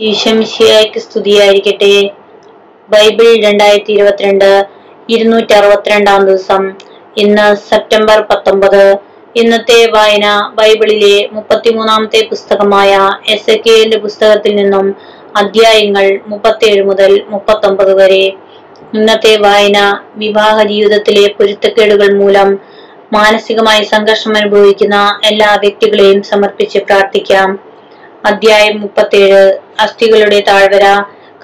ഈശംശിയായ്ക്ക് സ്തുതിയായിരിക്കട്ടെ. ബൈബിൾ രണ്ടായിരത്തി ഇരുപത്തിരണ്ട് ഇരുന്നൂറ്റി അറുപത്തിരണ്ടാം ദിവസം. ഇന്ന് സെപ്റ്റംബർ പത്തൊമ്പത്. ഇന്നത്തെ വായന ബൈബിളിലെ മുപ്പത്തിമൂന്നാമത്തെ പുസ്തകമായ എസ് എ പുസ്തകത്തിൽ നിന്നും അധ്യായങ്ങൾ മുപ്പത്തിയേഴ് മുതൽ മുപ്പത്തൊമ്പത് വരെ. ഇന്നത്തെ വായന വിവാഹ ജീവിതത്തിലെ പൊരുത്തക്കേടുകൾ മൂലം മാനസികമായി സംഘർഷം അനുഭവിക്കുന്ന എല്ലാ വ്യക്തികളെയും സമർപ്പിച്ച് പ്രാർത്ഥിക്കാം. അധ്യായം മുപ്പത്തേഴ്. അസ്ഥികളുടെ താഴ്വര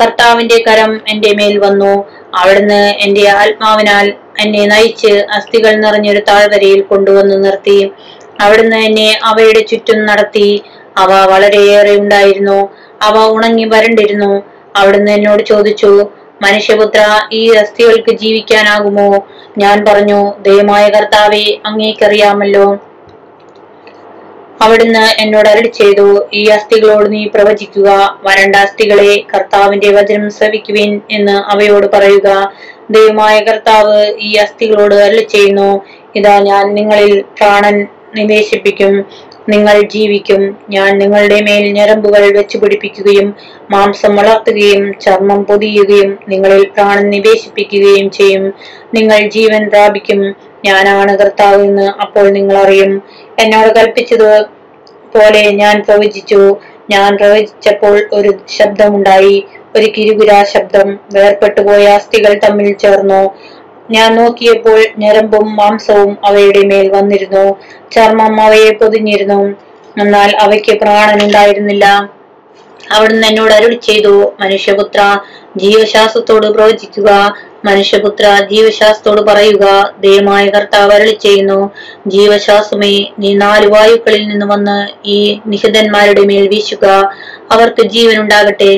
കർത്താവിന്റെ കരം എന്റെ മേൽ വന്നു. അവിടുന്ന് എന്റെ ആത്മാവിനാൽ എന്നെ നയിച്ച് അസ്ഥികൾ നിറഞ്ഞൊരു താഴ്വരയിൽ കൊണ്ടുവന്നു നിർത്തി. അവിടുന്ന് എന്നെ അവയുടെ ചുറ്റും നടത്തി. അവ വളരെയേറെ ഉണ്ടായിരുന്നു. അവ ഉണങ്ങി വരണ്ടിരുന്നു. അവിടുന്ന് എന്നോട് ചോദിച്ചു മനുഷ്യപുത്ര ഈ അസ്ഥികൾക്ക് ജീവിക്കാനാകുമോ? ഞാൻ പറഞ്ഞു ദയമായ കർത്താവെ അങ്ങേക്കറിയാമല്ലോ. അവിടുന്ന് എന്നോട് അരടി ചെയ്തു ഈ അസ്ഥികളോട് നീ പ്രവചിക്കുക വരണ്ട അസ്ഥികളെ കർത്താവിന്റെ വചനം ശ്രവിക്കുവിൻ എന്ന് അവയോട് പറയുക. ദൈവമായ കർത്താവ് ഈ അസ്ഥികളോട് അരളി ചെയ്യുന്നു ഇതാ ഞാൻ നിങ്ങളിൽ പ്രാണൻ നിവേശിപ്പിക്കും നിങ്ങൾ ജീവിക്കും. ഞാൻ നിങ്ങളുടെ മേൽ ഞരമ്പുകൾ വെച്ച് പിടിപ്പിക്കുകയും മാംസം വളർത്തുകയും ചർമ്മം പൊതിയുകയും നിങ്ങളിൽ പ്രാണൻ നിവേശിപ്പിക്കുകയും ചെയ്യും. നിങ്ങൾ ജീവൻ പ്രാപിക്കും ഞാനാണ് കർത്താവ് എന്ന് അപ്പോൾ നിങ്ങൾ അറിയും. എന്നോട് കൽപ്പിച്ചത് പോലെ ഞാൻ പ്രവചിച്ചു. ഞാൻ പ്രവചിച്ചപ്പോൾ ഒരു ശബ്ദമുണ്ടായി. ഒരു കിരുകുരാ ശബ്ദം. വേർപെട്ടുപോയ അസ്ഥികൾ തമ്മിൽ ചേർന്നു. ഞാൻ നോക്കിയപ്പോൾ ഞരമ്പും മാംസവും അവയുടെ മേൽ വന്നിരുന്നു. ചർമ്മം അവയെ പൊതിഞ്ഞിരുന്നു. എന്നാൽ അവയ്ക്ക് പ്രാണൻ ഉണ്ടായിരുന്നില്ല അവിടുന്ന് എന്നോട് അരുളി ചെയ്തു മനുഷ്യപുത്ര ജീവശാസ്ത്രത്തോട് പ്രവചിക്കുക. മനുഷ്യപുത്ര ജീവശാസ്ത്രോട് പറയുക ദയമായ കർത്താവ് അരളി ചെയ്യുന്നു ജീവശാസ്ത്രമേ നീ നാല് വായുക്കളിൽ നിന്ന് വന്ന് ഈ നിഹിതന്മാരുടെ മേൽ വീശുക. അവർക്ക് ജീവൻ ഉണ്ടാകട്ടെ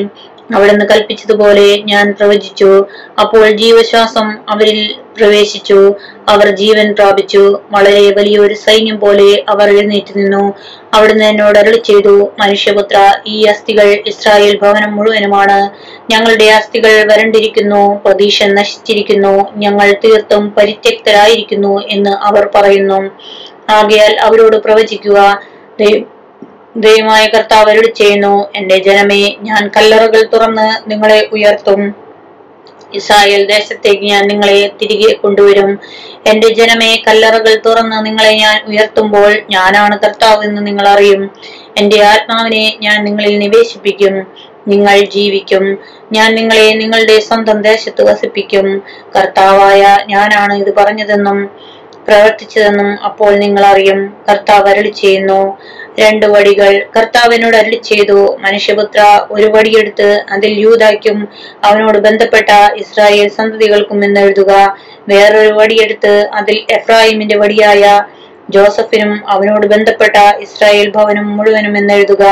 അവിടുന്ന് കൽപ്പിച്ചതുപോലെ ഞാൻ പ്രവചിച്ചു. അപ്പോൾ ജീവശ്വാസം അവരിൽ പ്രവേശിച്ചു. അവർ ജീവൻ പ്രാപിച്ചു. വളരെ വലിയൊരു സൈന്യം പോലെ അവർ എഴുന്നേറ്റ് നിന്നു. അവിടുന്ന് എന്നോട് അരളി ചെയ്തു മനുഷ്യപുത്ര ഈ അസ്ഥികൾ ഇസ്രായേൽ ഭവനം മുഴുവനുമാണ്. ഞങ്ങളുടെ അസ്ഥികൾ വരണ്ടിരിക്കുന്നു പ്രതീക്ഷ നശിച്ചിരിക്കുന്നു. ഞങ്ങൾ തീർത്തും പരിത്യക്തരായിരിക്കുന്നു എന്ന് അവർ പറയുന്നു. ആകയാൽ അവരോട് പ്രവചിക്കുക ദൈവമായ കർത്താവ് അരുളി ചെയ്യുന്നു എന്റെ ജനമേ ഞാൻ കല്ലറകൾ തുറന്ന് നിങ്ങളെ ഉയർത്തും. ഇസ്രായേൽ ദേശത്തേക്ക് ഞാൻ നിങ്ങളെ തിരികെ കൊണ്ടുവരും. എന്റെ ജനമേ കല്ലറകൾ തുറന്ന് നിങ്ങളെ ഞാൻ ഉയർത്തുമ്പോൾ ഞാനാണ് കർത്താവ് എന്ന് നിങ്ങൾ അറിയും. എന്റെ ആത്മാവിനെ ഞാൻ നിങ്ങളിൽ നിവേശിപ്പിക്കും. നിങ്ങൾ ജീവിക്കും. ഞാൻ നിങ്ങളെ നിങ്ങളുടെ സ്വന്തം ദേശത്ത് വസിപ്പിക്കും. കർത്താവായ ഞാനാണ് ഇത് പറഞ്ഞതെന്നും പ്രവർത്തിച്ചതെന്നും അപ്പോൾ നിങ്ങൾ അറിയും. കർത്താവ് അരളി ചെയ്യുന്നു രണ്ട് വടികൾ കർത്താവിനോട് അരളി ചെയ്തു മനുഷ്യപുത്ര ഒരു വടിയെടുത്ത് അതിൽ യൂതായ്ക്കും അവനോട് ബന്ധപ്പെട്ട ഇസ്രായേൽ സന്തതികൾക്കും എന്ന് എഴുതുക. വേറൊരു വടിയെടുത്ത് അതിൽ എഫ്രാഹിമിന്റെ വടിയായ ജോസഫിനും അവനോട് ബന്ധപ്പെട്ട ഇസ്രായേൽ ഭവനും മുഴുവനും എന്ന് എഴുതുക.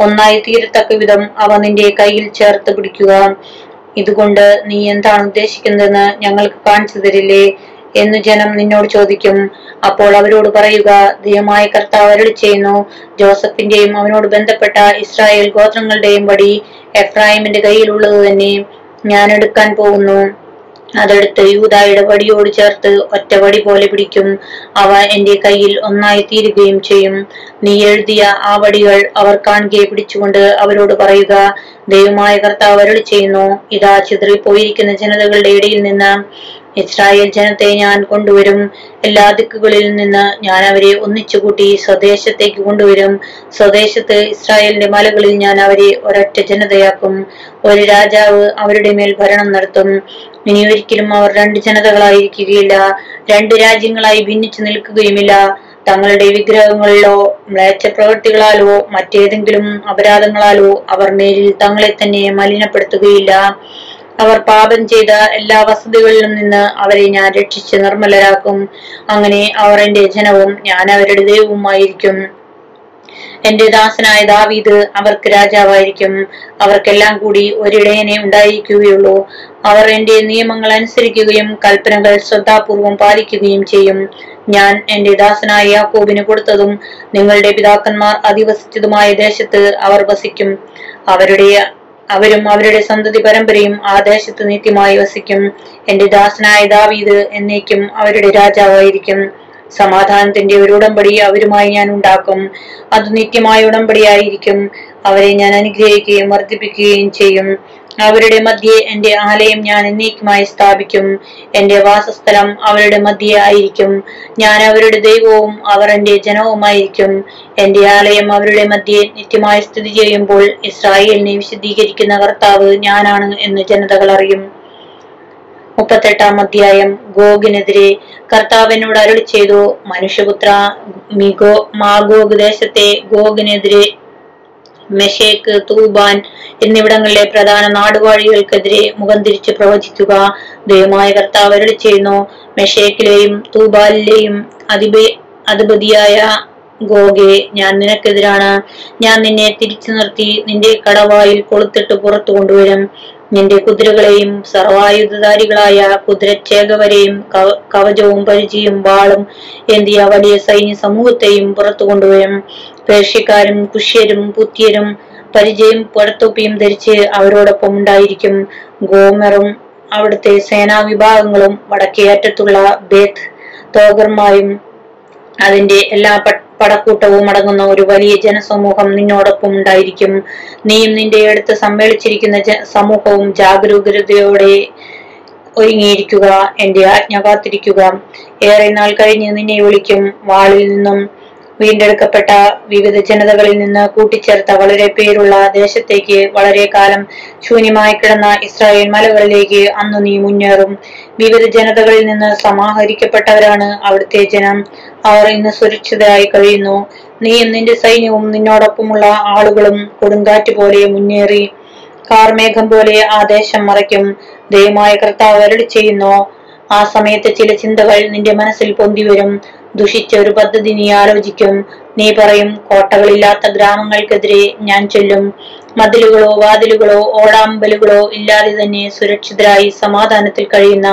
ഒന്നായി തീരത്തക്ക വിധം അവ നിന്റെ കയ്യിൽ ചേർത്ത് പിടിക്കുക. ഇതുകൊണ്ട് നീ എന്താണ് ഉദ്ദേശിക്കുന്നതെന്ന് ഞങ്ങൾക്ക് കാണിച്ചു തരില്ലേ? എന്ന് ജനം നിന്നോട് ചോദിക്കും. അപ്പോൾ അവരോട് പറയുക ദൈവമായ കർത്താവ് അരളി ചെയ്യുന്നു. ജോസഫിന്റെയും അവനോട് ബന്ധപ്പെട്ട ഇസ്രായേൽ ഗോത്രങ്ങളുടെയും വടി എഫ്രാഹിമിന്റെ കയ്യിലുള്ളത് തന്നെ ഞാൻ എടുക്കാൻ പോകുന്നു. അതെടുത്ത് യൂതായുടെ വടിയോട് ചേർത്ത് ഒറ്റ വടി പോലെ പിടിക്കും. അവ എന്റെ കയ്യിൽ ഒന്നായി തീരുകയും ചെയ്യും. നീ എഴുതിയ ആ വടികൾ അവർ കാണുകയെ പിടിച്ചുകൊണ്ട് അവരോട് പറയുക ദൈവമായ കർത്താവ് അരളി ചെയ്യുന്നു. ഇതാ ചിതറിപ്പോയിരിക്കുന്ന ജനതകളുടെ ഇടയിൽ നിന്ന് ഇസ്രായേൽ ജനത്തെ ഞാൻ കൊണ്ടുവരും. എല്ലാ ദിക്കുകളിൽ നിന്ന് ഞാൻ അവരെ ഒന്നിച്ചുകൂട്ടി സ്വദേശത്തേക്ക് കൊണ്ടുവരും. സ്വദേശത്ത് ഇസ്രായേലിന്റെ മലകളിൽ ഞാൻ അവരെ ഒരൊറ്റ ജനതയാക്കും. ഒരു രാജാവ് അവരുടെ മേൽ ഭരണം നടത്തും. ഇനി ഒരിക്കലും അവർ രണ്ട് ജനതകളായിരിക്കുകയില്ല. രണ്ട് രാജ്യങ്ങളായി ഭിന്നിച്ചു നിൽക്കുകയുമില്ല. തങ്ങളുടെ വിഗ്രഹങ്ങളിലോ മ്ലേച്ഛ പ്രവൃത്തികളാലോ മറ്റേതെങ്കിലും അപരാധങ്ങളാലോ അവർ മേലിൽ തങ്ങളെ തന്നെ മലിനപ്പെടുത്തുകയില്ല. അവർ പാപം ചെയ്ത എല്ലാ വസതികളിലും നിന്ന് അവരെ ഞാൻ രക്ഷിച്ച് നിർമ്മലരാക്കും. അങ്ങനെ അവർ എന്റെ ജനവും ഞാൻ അവരുടെ ദൈവവുമായിരിക്കും. എന്റെ ദാസനായ ദാവീദ് അവർക്ക് രാജാവായിരിക്കും. അവർക്കെല്ലാം കൂടി ഒരിടയനെ ഉണ്ടായിരിക്കുകയുള്ളൂ. അവർ എന്റെ നിയമങ്ങൾ അനുസരിക്കുകയും കൽപ്പനകൾ ശ്രദ്ധാപൂർവം പാലിക്കുകയും ചെയ്യും. ഞാൻ എന്റെ ദാസനായ യാക്കോബിന് കൊടുത്തതും നിങ്ങളുടെ പിതാക്കന്മാർ അധിവസിച്ചതുമായ ദേശത്ത് അവർ വസിക്കും. അവരുടെ അവരും അവരുടെ സന്തതി പരമ്പരയും ആ ദേശത്ത് നിത്യമായി വസിക്കും. എന്റെ ദാസനായ ദാവീദ് എന്നേക്കും അവരുടെ രാജാവായിരിക്കും. സമാധാനത്തിന്റെ ഒരു ഉടമ്പടി അവരുമായി ഞാൻ ഉണ്ടാക്കും. അത് നിത്യമായ ഉടമ്പടിയായിരിക്കും. അവരെ ഞാൻ അനുഗ്രഹിക്കുകയും വർദ്ധിപ്പിക്കുകയും ചെയ്യും. അവരുടെ മധ്യേ എന്റെ ആലയം ഞാൻ എന്നേക്കുമായി സ്ഥാപിക്കും. എന്റെ വാസസ്ഥലം അവരുടെ മധ്യേ ആയിരിക്കും. ഞാൻ അവരുടെ ദൈവവും അവർ എന്റെ ജനവുമായിരിക്കും. എന്റെ ആലയം അവരുടെ മധ്യേ നിത്യമായി സ്ഥിതി ചെയ്യുമ്പോൾ ഇസ്രായേലിനെ വിശദീകരിക്കുന്ന കർത്താവ് ഞാനാണ് എന്ന് ജനതകൾ അറിയും. മുപ്പത്തെട്ടാം അധ്യായം. ഗോഗിനെതിരെ കർത്താവിനോട് അരുളി ചെയ്തു മനുഷ്യപുത്ര മിഗോ മാഗോഗ് ദേശത്തെ ഗോഗിനെതിരെ മെഷേക്ക് തൂബാൻ എന്നിവിടങ്ങളിലെ പ്രധാന നാടുവാഴികൾക്കെതിരെ മുഖം തിരിച്ച് പ്രവചിക്കുക. ദൈവമായ കർത്താവ് അരുളി ചെയ്യുന്നു മെഷേക്കിലെയും തൂബാലിലെയും അധിപ അധിപതിയായ ഗോഗെ ഞാൻ നിനക്കെതിരാണ്. ഞാൻ നിന്നെ തിരിച്ചു നിർത്തി നിന്റെ കടവായിൽ കൊളുത്തിട്ട് പുറത്തു കൊണ്ടുവരും. നിന്റെ കുതിരകളെയും സർവായുധധാരികളായ കുതിരച്ചേകവരെയും കവ- കവചവും പരിചയും വാളും എന്തിയ വലിയ സൈന്യ സമൂഹത്തെയും പുറത്തു കൊണ്ടുവരും. പേർഷ്യക്കാരും കുഷ്യരും പുത്യരും പരിചയം പുറത്തൊപ്പിയും ധരിച്ച് അവരോടൊപ്പം ഉണ്ടായിരിക്കും. ഗോമറും അവിടുത്തെ സേനാ വിഭാഗങ്ങളും വടക്കേ അറ്റത്തുള്ള ബേത്ത് തോഗർമായും അതിന്റെ എല്ലാ പടക്കൂട്ടവും അടങ്ങുന്ന ഒരു വലിയ ജനസമൂഹം നിന്നോടൊപ്പം ഉണ്ടായിരിക്കും. നീയും നിന്റെ അടുത്ത് സമ്മേളിച്ചിരിക്കുന്ന സമൂഹവും ജാഗരൂകതയോടെ ഒരുങ്ങിയിരിക്കുക. എന്റെ ആജ്ഞ കാത്തിരിക്കുക. ഏറെ നാൾ കഴിഞ്ഞ് നിന്നെ വിളിക്കും. വാളിൽ നിന്നും വീണ്ടെടുക്കപ്പെട്ട വിവിധ ജനതകളിൽ നിന്ന് കൂട്ടിച്ചേർത്ത വളരെ പേരുള്ള ദേശത്തേക്ക് വളരെ കാലം ശൂന്യമായി കിടന്ന ഇസ്രായേൽ മലകളിലേക്ക് അന്ന് നീ മുന്നേറും. വിവിധ ജനതകളിൽ നിന്ന് സമാഹരിക്കപ്പെട്ടവരാണ് അവിടുത്തെ ജനം. അവർ ഇന്ന് സുരക്ഷിതരായി കഴിയുന്നു. നീയും നിന്റെ സൈന്യവും നിന്നോടൊപ്പമുള്ള ആളുകളും കൊടുങ്കാറ്റ് പോലെ മുന്നേറി. കാർമേഘം പോലെ ആ ദേശം മറയ്ക്കും. ദയമായ കർത്താവ് അരളി ചെയ്യുന്നു ആ സമയത്ത് ചില ചിന്തകൾ നിന്റെ മനസ്സിൽ പൊന്തി വരും ദുഷിച്ച ഒരു പദ്ധതി നീ ആലോചിക്കും. നീ പറയും കോട്ടകളില്ലാത്ത ഗ്രാമങ്ങൾക്കെതിരെ ഞാൻ ചൊല്ലും. മതിലുകളോ വാതിലുകളോ ഓടാമ്പലുകളോ ഇല്ലാതെ തന്നെ സുരക്ഷിതരായി സമാധാനത്തിൽ കഴിയുന്ന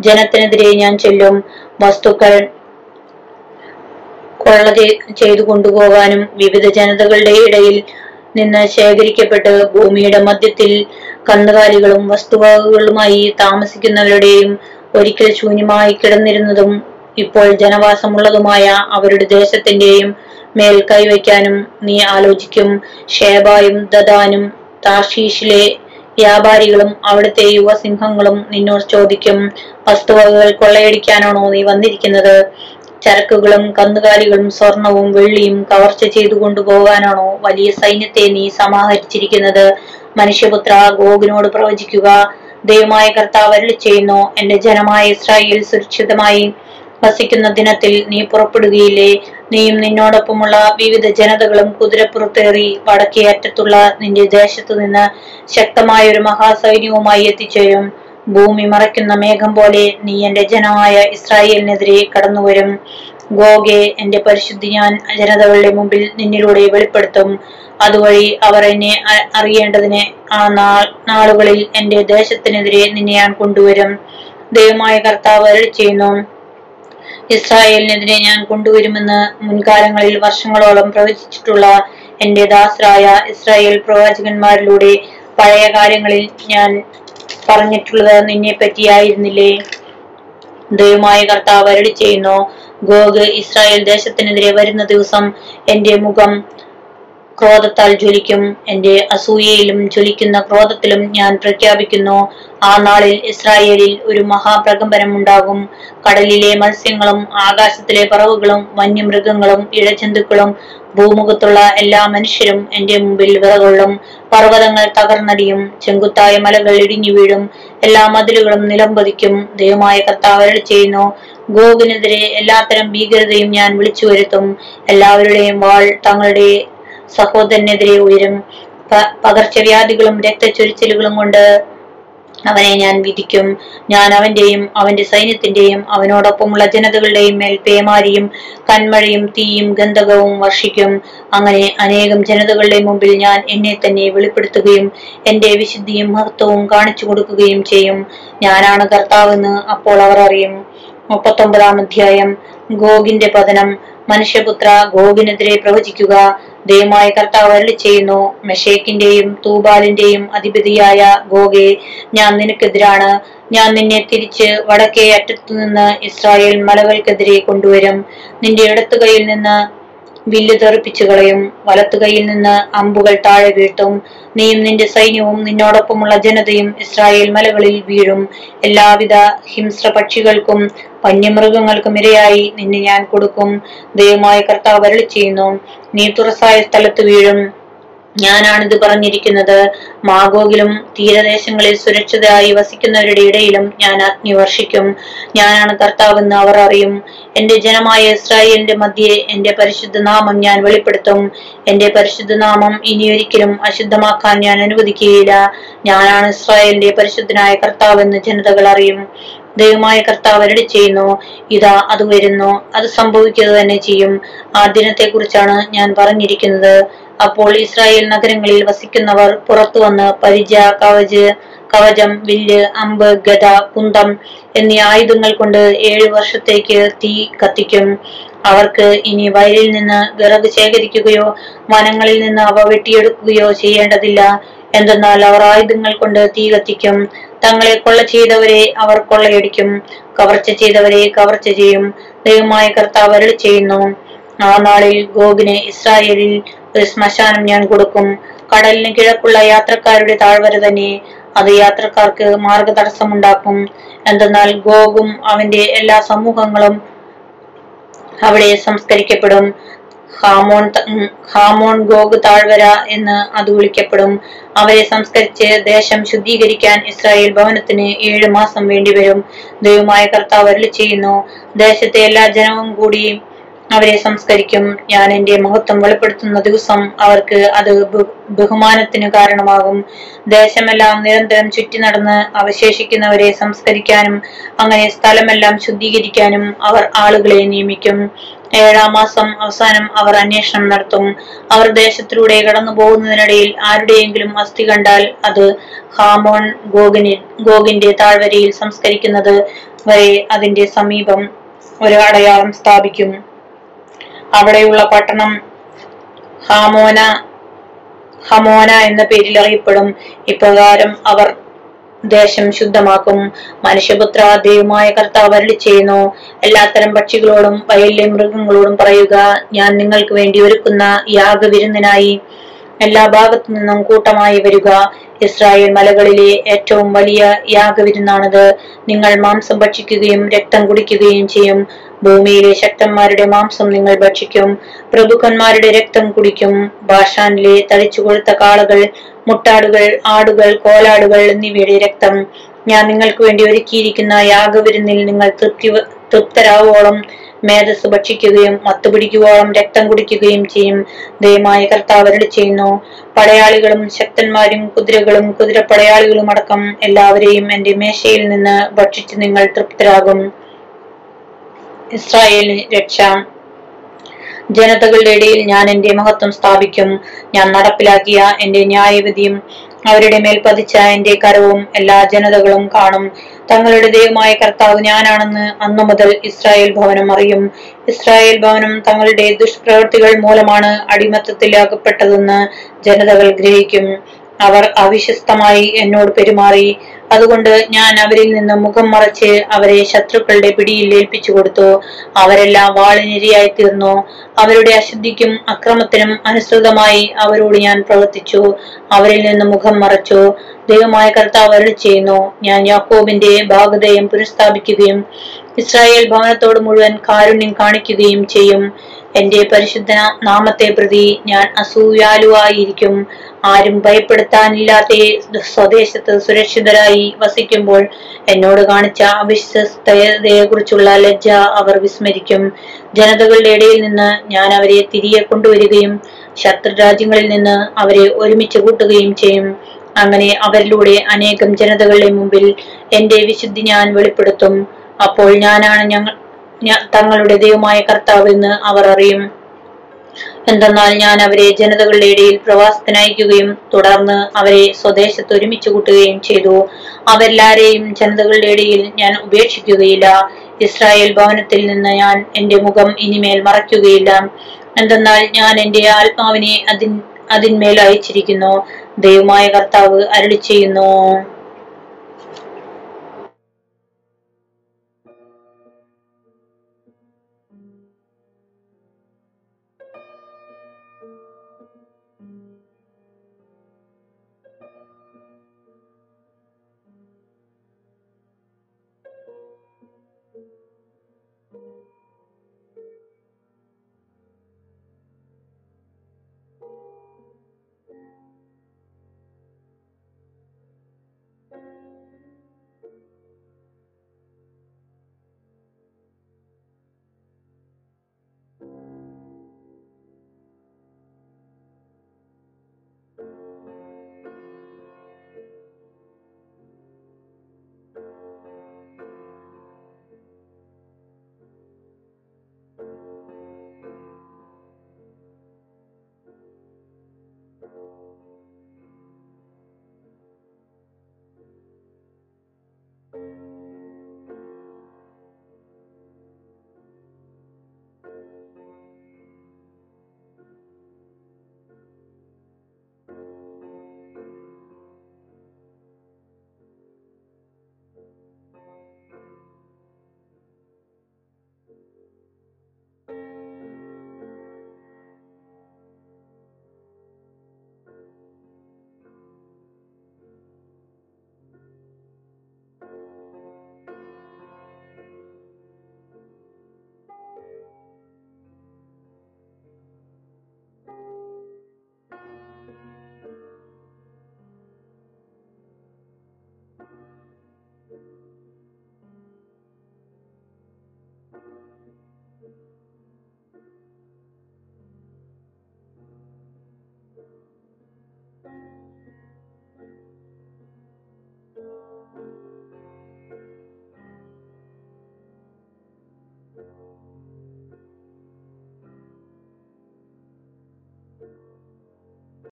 ജനത്തിനെതിരെ ഞാൻ ചൊല്ലും. വസ്തുക്കൾ കൊള്ള ചെയ്- ചെയ്തു കൊണ്ടുപോകാനും വിവിധ ജനതകളുടെ ഇടയിൽ നിന്ന് ശേഖരിക്കപ്പെട്ട് ഭൂമിയുടെ മധ്യത്തിൽ കന്നുകാലികളും വസ്തുവകകളുമായി താമസിക്കുന്നവരുടെയും ഒരിക്കൽ ശൂന്യമായി കിടന്നിരുന്നതും ഇപ്പോൾ ജനവാസമുള്ളതുമായ അവരുടെ ദേശത്തിന്റെയും മേൽ കൈവയ്ക്കാനും നീ ആലോചിക്കും. ഷേബായും ദദാനും താഷീഷിലെ വ്യാപാരികളും അവിടുത്തെ യുവസിംഹങ്ങളും നിന്നോട് ചോദിക്കും വസ്തുവകകൾ കൊള്ളയടിക്കാനാണോ നീ വന്നിരിക്കുന്നത്? ചരക്കുകളും കന്നുകാലികളും സ്വർണവും വെള്ളിയും കവർച്ച ചെയ്തു കൊണ്ടുപോകാനാണോ വലിയ സൈന്യത്തെ നീ സമാഹരിച്ചിരിക്കുന്നത്? മനുഷ്യപുത്ര ഗോഗിനോട് പ്രവചിക്കുക ദൈവമായ കർത്താവ് ചെയ്യുന്നു എന്റെ ജനമായ ഇസ്രായേൽ സുരക്ഷിതമായി വസിക്കുന്ന ദിനത്തിൽ നീ പുറപ്പെടുകയില്ലേ? നീയും നിന്നോടൊപ്പമുള്ള വിവിധ ജനതകളും കുതിരപ്പുറത്തേറി വടക്കേ അറ്റത്തുള്ള നിന്റെ ദേശത്തു നിന്ന് ശക്തമായ ഒരു മഹാസൈന്യവുമായി എത്തിച്ചേരും. ഭൂമി മറയ്ക്കുന്ന മേഘം പോലെ നീ എന്റെ ജനമായ ഇസ്രായേലിനെതിരെ കടന്നുവരും. ഗോഗെ എന്റെ പരിശുദ്ധി ഞാൻ ജനതകളുടെ മുമ്പിൽ നിന്നിലൂടെ വെളിപ്പെടുത്തും. അതുവഴി അവർ എന്നെ അറിയേണ്ടതിന് ആ നാളുകളിൽ എന്റെ ദേശത്തിനെതിരെ നിന്നെ ഞാൻ കൊണ്ടുവരും. ദൈവമായ കർത്താവ് ചെയ്യുന്നു ഇസ്രായേലിനെതിരെ ഞാൻ കൊണ്ടുവരുമെന്ന് മുൻകാലങ്ങളിൽ വർഷങ്ങളോളം പ്രവചിച്ചിട്ടുള്ള എന്റെ ദാസരായ ഇസ്രായേൽ പ്രവാചകന്മാരിലൂടെ പഴയ കാര്യങ്ങളിൽ ഞാൻ പറഞ്ഞിട്ടുള്ളത് നിന്നെ പറ്റിയായിരുന്നില്ലേ? ദൈവമായ കർത്താവ് അരളി ചെയ്യുന്നു ഗോഗ് ഇസ്രായേൽ ദേശത്തിനെതിരെ വരുന്ന ദിവസം എന്റെ മുഖം ക്രോധത്താൽ ജ്വലിക്കും. എന്റെ അസൂയയിലും ജ്വലിക്കുന്ന ക്രോധത്തിലും ഞാൻ പ്രഖ്യാപിക്കുന്നു ആ നാളിൽ ഇസ്രായേലിൽ ഒരു മഹാപ്രകമ്പനം ഉണ്ടാകും. കടലിലെ മത്സ്യങ്ങളും ആകാശത്തിലെ പറവുകളും വന്യമൃഗങ്ങളും ഇഴജന്തുക്കളും ഭൂമുഖത്തുള്ള എല്ലാ മനുഷ്യരും എന്റെ മുമ്പിൽ വിറകൊള്ളും. പർവതങ്ങൾ തകർന്നടിയും ചെങ്കുത്തായ മലകൾ ഇടിഞ്ഞു വീഴും എല്ലാ മതിലുകളും നിലംപതിക്കും ദൈവമായ കർത്താവ് അരുളി ചെയ്യുന്നു ഗോകുനെതിരെ എല്ലാത്തരം ഭീകരതയും ഞാൻ വിളിച്ചു വരുത്തും എല്ലാവരുടെയും വാൾ തങ്ങളുടെ സഹോദരനെതിരെ ഉയരും പകർച്ചവ്യാധികളും രക്തച്ചൊരിച്ചിലുകളും കൊണ്ട് അവനെ ഞാൻ വിധിക്കും. ഞാൻ അവന്റെയും അവന്റെ സൈന്യത്തിന്റെയും അവനോടൊപ്പമുള്ള ജനതകളുടെയും മേൽ പേമാരിയും കന്മഴയും തീയും ഗന്ധകവും വർഷിക്കും. അങ്ങനെ അനേകം ജനതകളുടെ മുമ്പിൽ ഞാൻ എന്നെ തന്നെ വെളിപ്പെടുത്തുകയും എന്റെ വിശുദ്ധിയും മഹത്വവും കാണിച്ചു കൊടുക്കുകയും ചെയ്യും. ഞാനാണ് കർത്താവെന്ന് അപ്പോൾ അവർ അറിയും. മുപ്പത്തൊമ്പതാം അധ്യായം. ഗോഗിന്റെ പതനം. മനുഷ്യപുത്ര ഗോഗിനെതിരെ പ്രവചിക്കുക. ദൈവമായ കർത്താവ് അരുളി ചെയ്യുന്നു. മെഷേക്കിന്റെയും തൂബാലിന്റെയും അധിപതിയായ ഗോഗെ ഞാൻ നിനക്കെതിരാണ്. ഞാൻ നിന്നെ തിരിച്ച് വടക്കേ അറ്റത്തു നിന്ന് ഇസ്രായേൽ മലകൾക്കെതിരെ കൊണ്ടുവരും. നിന്റെ ഇടത്തു കൈയിൽ നിന്ന് വില്ല് തെറിപ്പിച്ചു കളയും. വലത്തു കൈയിൽ നിന്ന് അമ്പുകൾ താഴെ വീട്ടും നീയും നിന്റെ സൈന്യവും നിന്നോടൊപ്പമുള്ള ജനതയും ഇസ്രായേൽ മലകളിൽ വീഴും. എല്ലാവിധ ഹിംസ്ര പക്ഷികൾക്കും വന്യമൃഗങ്ങൾക്കും ഇരയായി നിന്നെ ഞാൻ കൊടുക്കും. ദൈവമായ കർത്താവ് വരളി ചെയ്യുന്നു നീ തുറസായ സ്ഥലത്ത് വീഴും. ഞാനാണിത് പറഞ്ഞിരിക്കുന്നത്. മാഗോഗിലും തീരദേശങ്ങളിൽ സുരക്ഷിതരായി വസിക്കുന്നവരുടെ ഇടയിലും ഞാൻ അഗ്നി വർഷിക്കും. ഞാനാണ് കർത്താവെന്ന് അവർ അറിയും. എന്റെ ജനമായ ഇസ്രായേലിന്റെ മധ്യേ എന്റെ പരിശുദ്ധ നാമം ഞാൻ വെളിപ്പെടുത്തും. എന്റെ പരിശുദ്ധ നാമം ഇനിയൊരിക്കലും അശുദ്ധമാക്കാൻ ഞാൻ അനുവദിക്കുകയില്ല. ഞാനാണ് ഇസ്രായേലിന്റെ പരിശുദ്ധനായ കർത്താവെന്ന് ജനതകൾ അറിയും. ദൈവമായ കർത്താവ് അരടി ചെയ്യുന്നു. ഇതാ അത് വരുന്നു. അത് സംഭവിക്കുക തന്നെ ചെയ്യും. ആ ദിനത്തെ കുറിച്ചാണ് ഞാൻ പറഞ്ഞിരിക്കുന്നത്. അപ്പോൾ ഇസ്രായേൽ നഗരങ്ങളിൽ വസിക്കുന്നവർ പുറത്തു വന്ന് പരിച കവച് കവചം വില്ല് അമ്പ് ഗത കുന്തം എന്നീ ആയുധങ്ങൾ കൊണ്ട് ഏഴു വർഷത്തേക്ക് തീ കത്തിക്കും. അവർക്ക് ഇനി വയലിൽ നിന്ന് വിറക് ശേഖരിക്കുകയോ വനങ്ങളിൽ നിന്ന് അവ വെട്ടിയെടുക്കുകയോ ചെയ്യേണ്ടതില്ല. എന്തെന്നാൽ അവർ ആയുധങ്ങൾ കൊണ്ട് തീ കത്തിക്കും. തങ്ങളെ കൊള്ള ചെയ്തവരെ അവർ കൊള്ളയടിക്കും. കവർച്ച ചെയ്തവരെ കവർച്ച ചെയ്യും. ദൈവമായ കർത്താവ് ചെയ്യുന്നു ആ നാളിൽ ഗോഗിനെ ഇസ്രായേലിൽ ഒരു ശ്മശാനം ഞാൻ കൊടുക്കും. കടലിന് കിഴക്കുള്ള യാത്രക്കാരുടെ താഴ്വര തന്നെ അത് യാത്രക്കാർക്ക് മാർഗ തടസ്സമുണ്ടാക്കും എന്തെന്നാൽ ഗോഗും അവന്റെ എല്ലാ സമൂഹങ്ങളും അവിടെ സംസ്കരിക്കപ്പെടും. ഹാമോൺ ഹാമോൺ ഗോഗ് താഴ്വര എന്ന് അത് വിളിക്കപ്പെടും. അവരെ സംസ്കരിച്ച് ദേശം ശുദ്ധീകരിക്കാൻ ഇസ്രായേൽ ഭവനത്തിന് ഏഴു മാസം വേണ്ടിവരും. ദൈവമായ കർത്താവ് അരളി ചെയ്യുന്നു ദേശത്തെ എല്ലാ ജനവും കൂടി അവരെ സംസ്കരിക്കും. ഞാൻ എന്റെ മഹത്വം വെളിപ്പെടുത്തുന്ന ദിവസം അവർക്ക് അത് ബഹുമാനത്തിന് കാരണമാകും. ദേശമെല്ലാം നിരന്തരം ചുറ്റി നടന്ന് അവശേഷിക്കുന്നവരെ സംസ്കരിക്കാനും അങ്ങനെ സ്ഥലമെല്ലാം ശുദ്ധീകരിക്കാനും അവർ ആളുകളെ നിയമിക്കും. ഏഴാം മാസം അവസാനം അവർ അന്വേഷണം നടത്തും. അവർ ദേശത്തിലൂടെ കടന്നു പോകുന്നതിനിടയിൽ ആരുടെയെങ്കിലും അസ്ഥി കണ്ടാൽ അത് ഹാമോൺ ഗോഗിന് ഗോഗിന്റെ താഴ്വരയിൽ സംസ്കരിക്കുന്നത് വരെ അതിന്റെ സമീപം ഒരു അടയാളം സ്ഥാപിക്കും. അവിടെയുള്ള പട്ടണം ഹാമോന ഹമോന എന്ന പേരിൽ അറിയപ്പെടും. ഇപ്രകാരം അവർ ദേശം ശുദ്ധമാക്കും. മനുഷ്യപുത്ര ദൈവമായ കർത്താവ് അരുളി ചെയ്യുന്നു. എല്ലാത്തരം പക്ഷികളോടും വയലിലെ മൃഗങ്ങളോടും പറയുക ഞാൻ നിങ്ങൾക്ക് വേണ്ടി ഒരുക്കുന്ന യാഗവിരുന്നിനായി എല്ലാ ഭാഗത്തു നിന്നും കൂട്ടമായി വരിക. ഇസ്രായേൽ മലകളിലെ ഏറ്റവും വലിയ യാഗവിരുന്നാണിത്. നിങ്ങൾ മാംസം ഭക്ഷിക്കുകയും രക്തം കുടിക്കുകയും ചെയ്യും. ഭൂമിയിലെ ശക്തന്മാരുടെ മാംസം നിങ്ങൾ ഭക്ഷിക്കും പ്രഭുക്കന്മാരുടെ രക്തം കുടിക്കും ബാഷാനിലെ തടിച്ചു കൊഴുത്ത കാളകൾ മുട്ടാടുകൾ ആടുകൾ കോലാടുകൾ എന്നിവയുടെ രക്തം. ഞാൻ നിങ്ങൾക്ക് വേണ്ടി ഒരുക്കിയിരിക്കുന്ന യാഗവിരുന്നിൽ നിങ്ങൾ തൃപ്തി തൃപ്തരാവോളം മേധസ് ഭക്ഷിക്കുകയും മത്തുപിടിക്കുവോളം രക്തം കുടിക്കുകയും ചെയ്യും. ദയമായ കർത്താവ് ചെയ്യുന്നു പടയാളികളും ശക്തന്മാരും കുതിരകളും കുതിരപ്പടയാളികളും അടക്കം എല്ലാവരെയും എന്റെ മേശയിൽ നിന്ന് ഭക്ഷിച്ച് നിങ്ങൾ തൃപ്തരാകും. ഇസ്രായേലിന് രക്ഷ. ജനതകളുടെ ഇടയിൽ ഞാൻ എന്റെ മഹത്വം സ്ഥാപിക്കും. ഞാൻ നടപ്പിലാക്കിയ എന്റെ ന്യായവിധിയും അവരുടെ മേൽ പതിച്ച എന്റെ കരവും എല്ലാ ജനതകളും കാണും. തങ്ങളുടെ ദൈവമായ കർത്താവ് ഞാനാണെന്ന് അന്നു മുതൽ ഇസ്രായേൽ ഭവനം അറിയും. ഇസ്രായേൽ ഭവനം തങ്ങളുടെ ദുഷ്പ്രവൃത്തികൾ മൂലമാണ് അടിമത്തത്തിലാകപ്പെട്ടതെന്ന് ജനതകൾ ഗ്രഹിക്കും. അവർ അവിശ്വസ്തമായി എന്നോട് പെരുമാറി. അതുകൊണ്ട് ഞാൻ അവരിൽ നിന്ന് മുഖം മറച്ച് അവരെ ശത്രുക്കളുടെ പിടിയിൽ ഏൽപ്പിച്ചു കൊടുത്തു. അവരെല്ലാം വാളിനിരയായി തീർന്നു. അവരുടെ അശുദ്ധിക്കും അക്രമത്തിനും അനുസൃതമായി അവരോട് ഞാൻ പ്രവർത്തിച്ചു. അവരിൽ നിന്ന് മുഖം മറച്ചു. ദൈവമായ കർത്താവ് അരുളി ചെയ്യുന്നു ഞാൻ യാക്കോബിന്റെ ഭാഗതയും പുനഃസ്ഥാപിക്കുകയും ഇസ്രായേൽ ഭവനത്തോട് മുഴുവൻ കാരുണ്യം കാണിക്കുകയും ചെയ്യും. എന്റെ പരിശുദ്ധ നാമത്തെ പ്രതി ഞാൻ അസൂയാലുവായിരിക്കും. ആരും ഭയപ്പെടുത്താനില്ലാത്ത സ്വദേശത്ത് സുരക്ഷിതരായി വസിക്കുമ്പോൾ എന്നോട് കാണിച്ച അവിശ്വസ്തതയെക്കുറിച്ചുള്ള ലജ്ജ അവർ വിസ്മരിക്കും. ജനതകളുടെ ഇടയിൽ നിന്ന് ഞാൻ അവരെ തിരികെ കൊണ്ടുവരികയും ശത്രു രാജ്യങ്ങളിൽ നിന്ന് അവരെ ഒരുമിച്ച് കൂട്ടുകയും ചെയ്യും. അങ്ങനെ അവരിലൂടെ അനേകം ജനതകളുടെ മുമ്പിൽ എന്റെ വിശുദ്ധി ഞാൻ വെളിപ്പെടുത്തും. അപ്പോൾ ഞാനാണ് ഞങ്ങൾ തങ്ങളുടെ ദൈവമായ കർത്താവ് എന്ന് അവർ അറിയും. എന്തെന്നാൽ ഞാൻ അവരെ ജനതകളുടെ ഇടയിൽ പ്രവാസത്തിനയക്കുകയും തുടർന്ന് അവരെ സ്വദേശത്ത് ഒരുമിച്ച് കൂട്ടുകയും ചെയ്തു. അവരെല്ലാരെയും ജനതകളുടെ ഇടയിൽ ഞാൻ ഉപേക്ഷിക്കുകയില്ല. ഇസ്രായേൽ ഭവനത്തിൽ നിന്ന് ഞാൻ എന്റെ മുഖം ഇനിമേൽ മറയ്ക്കുകയില്ല. എന്തെന്നാൽ ഞാൻ എന്റെ ആത്മാവിനെ അതിൻ അതിന്മേൽ അയച്ചിരിക്കുന്നു. ദൈവമായ കർത്താവ് അരുളി ചെയ്യുന്നു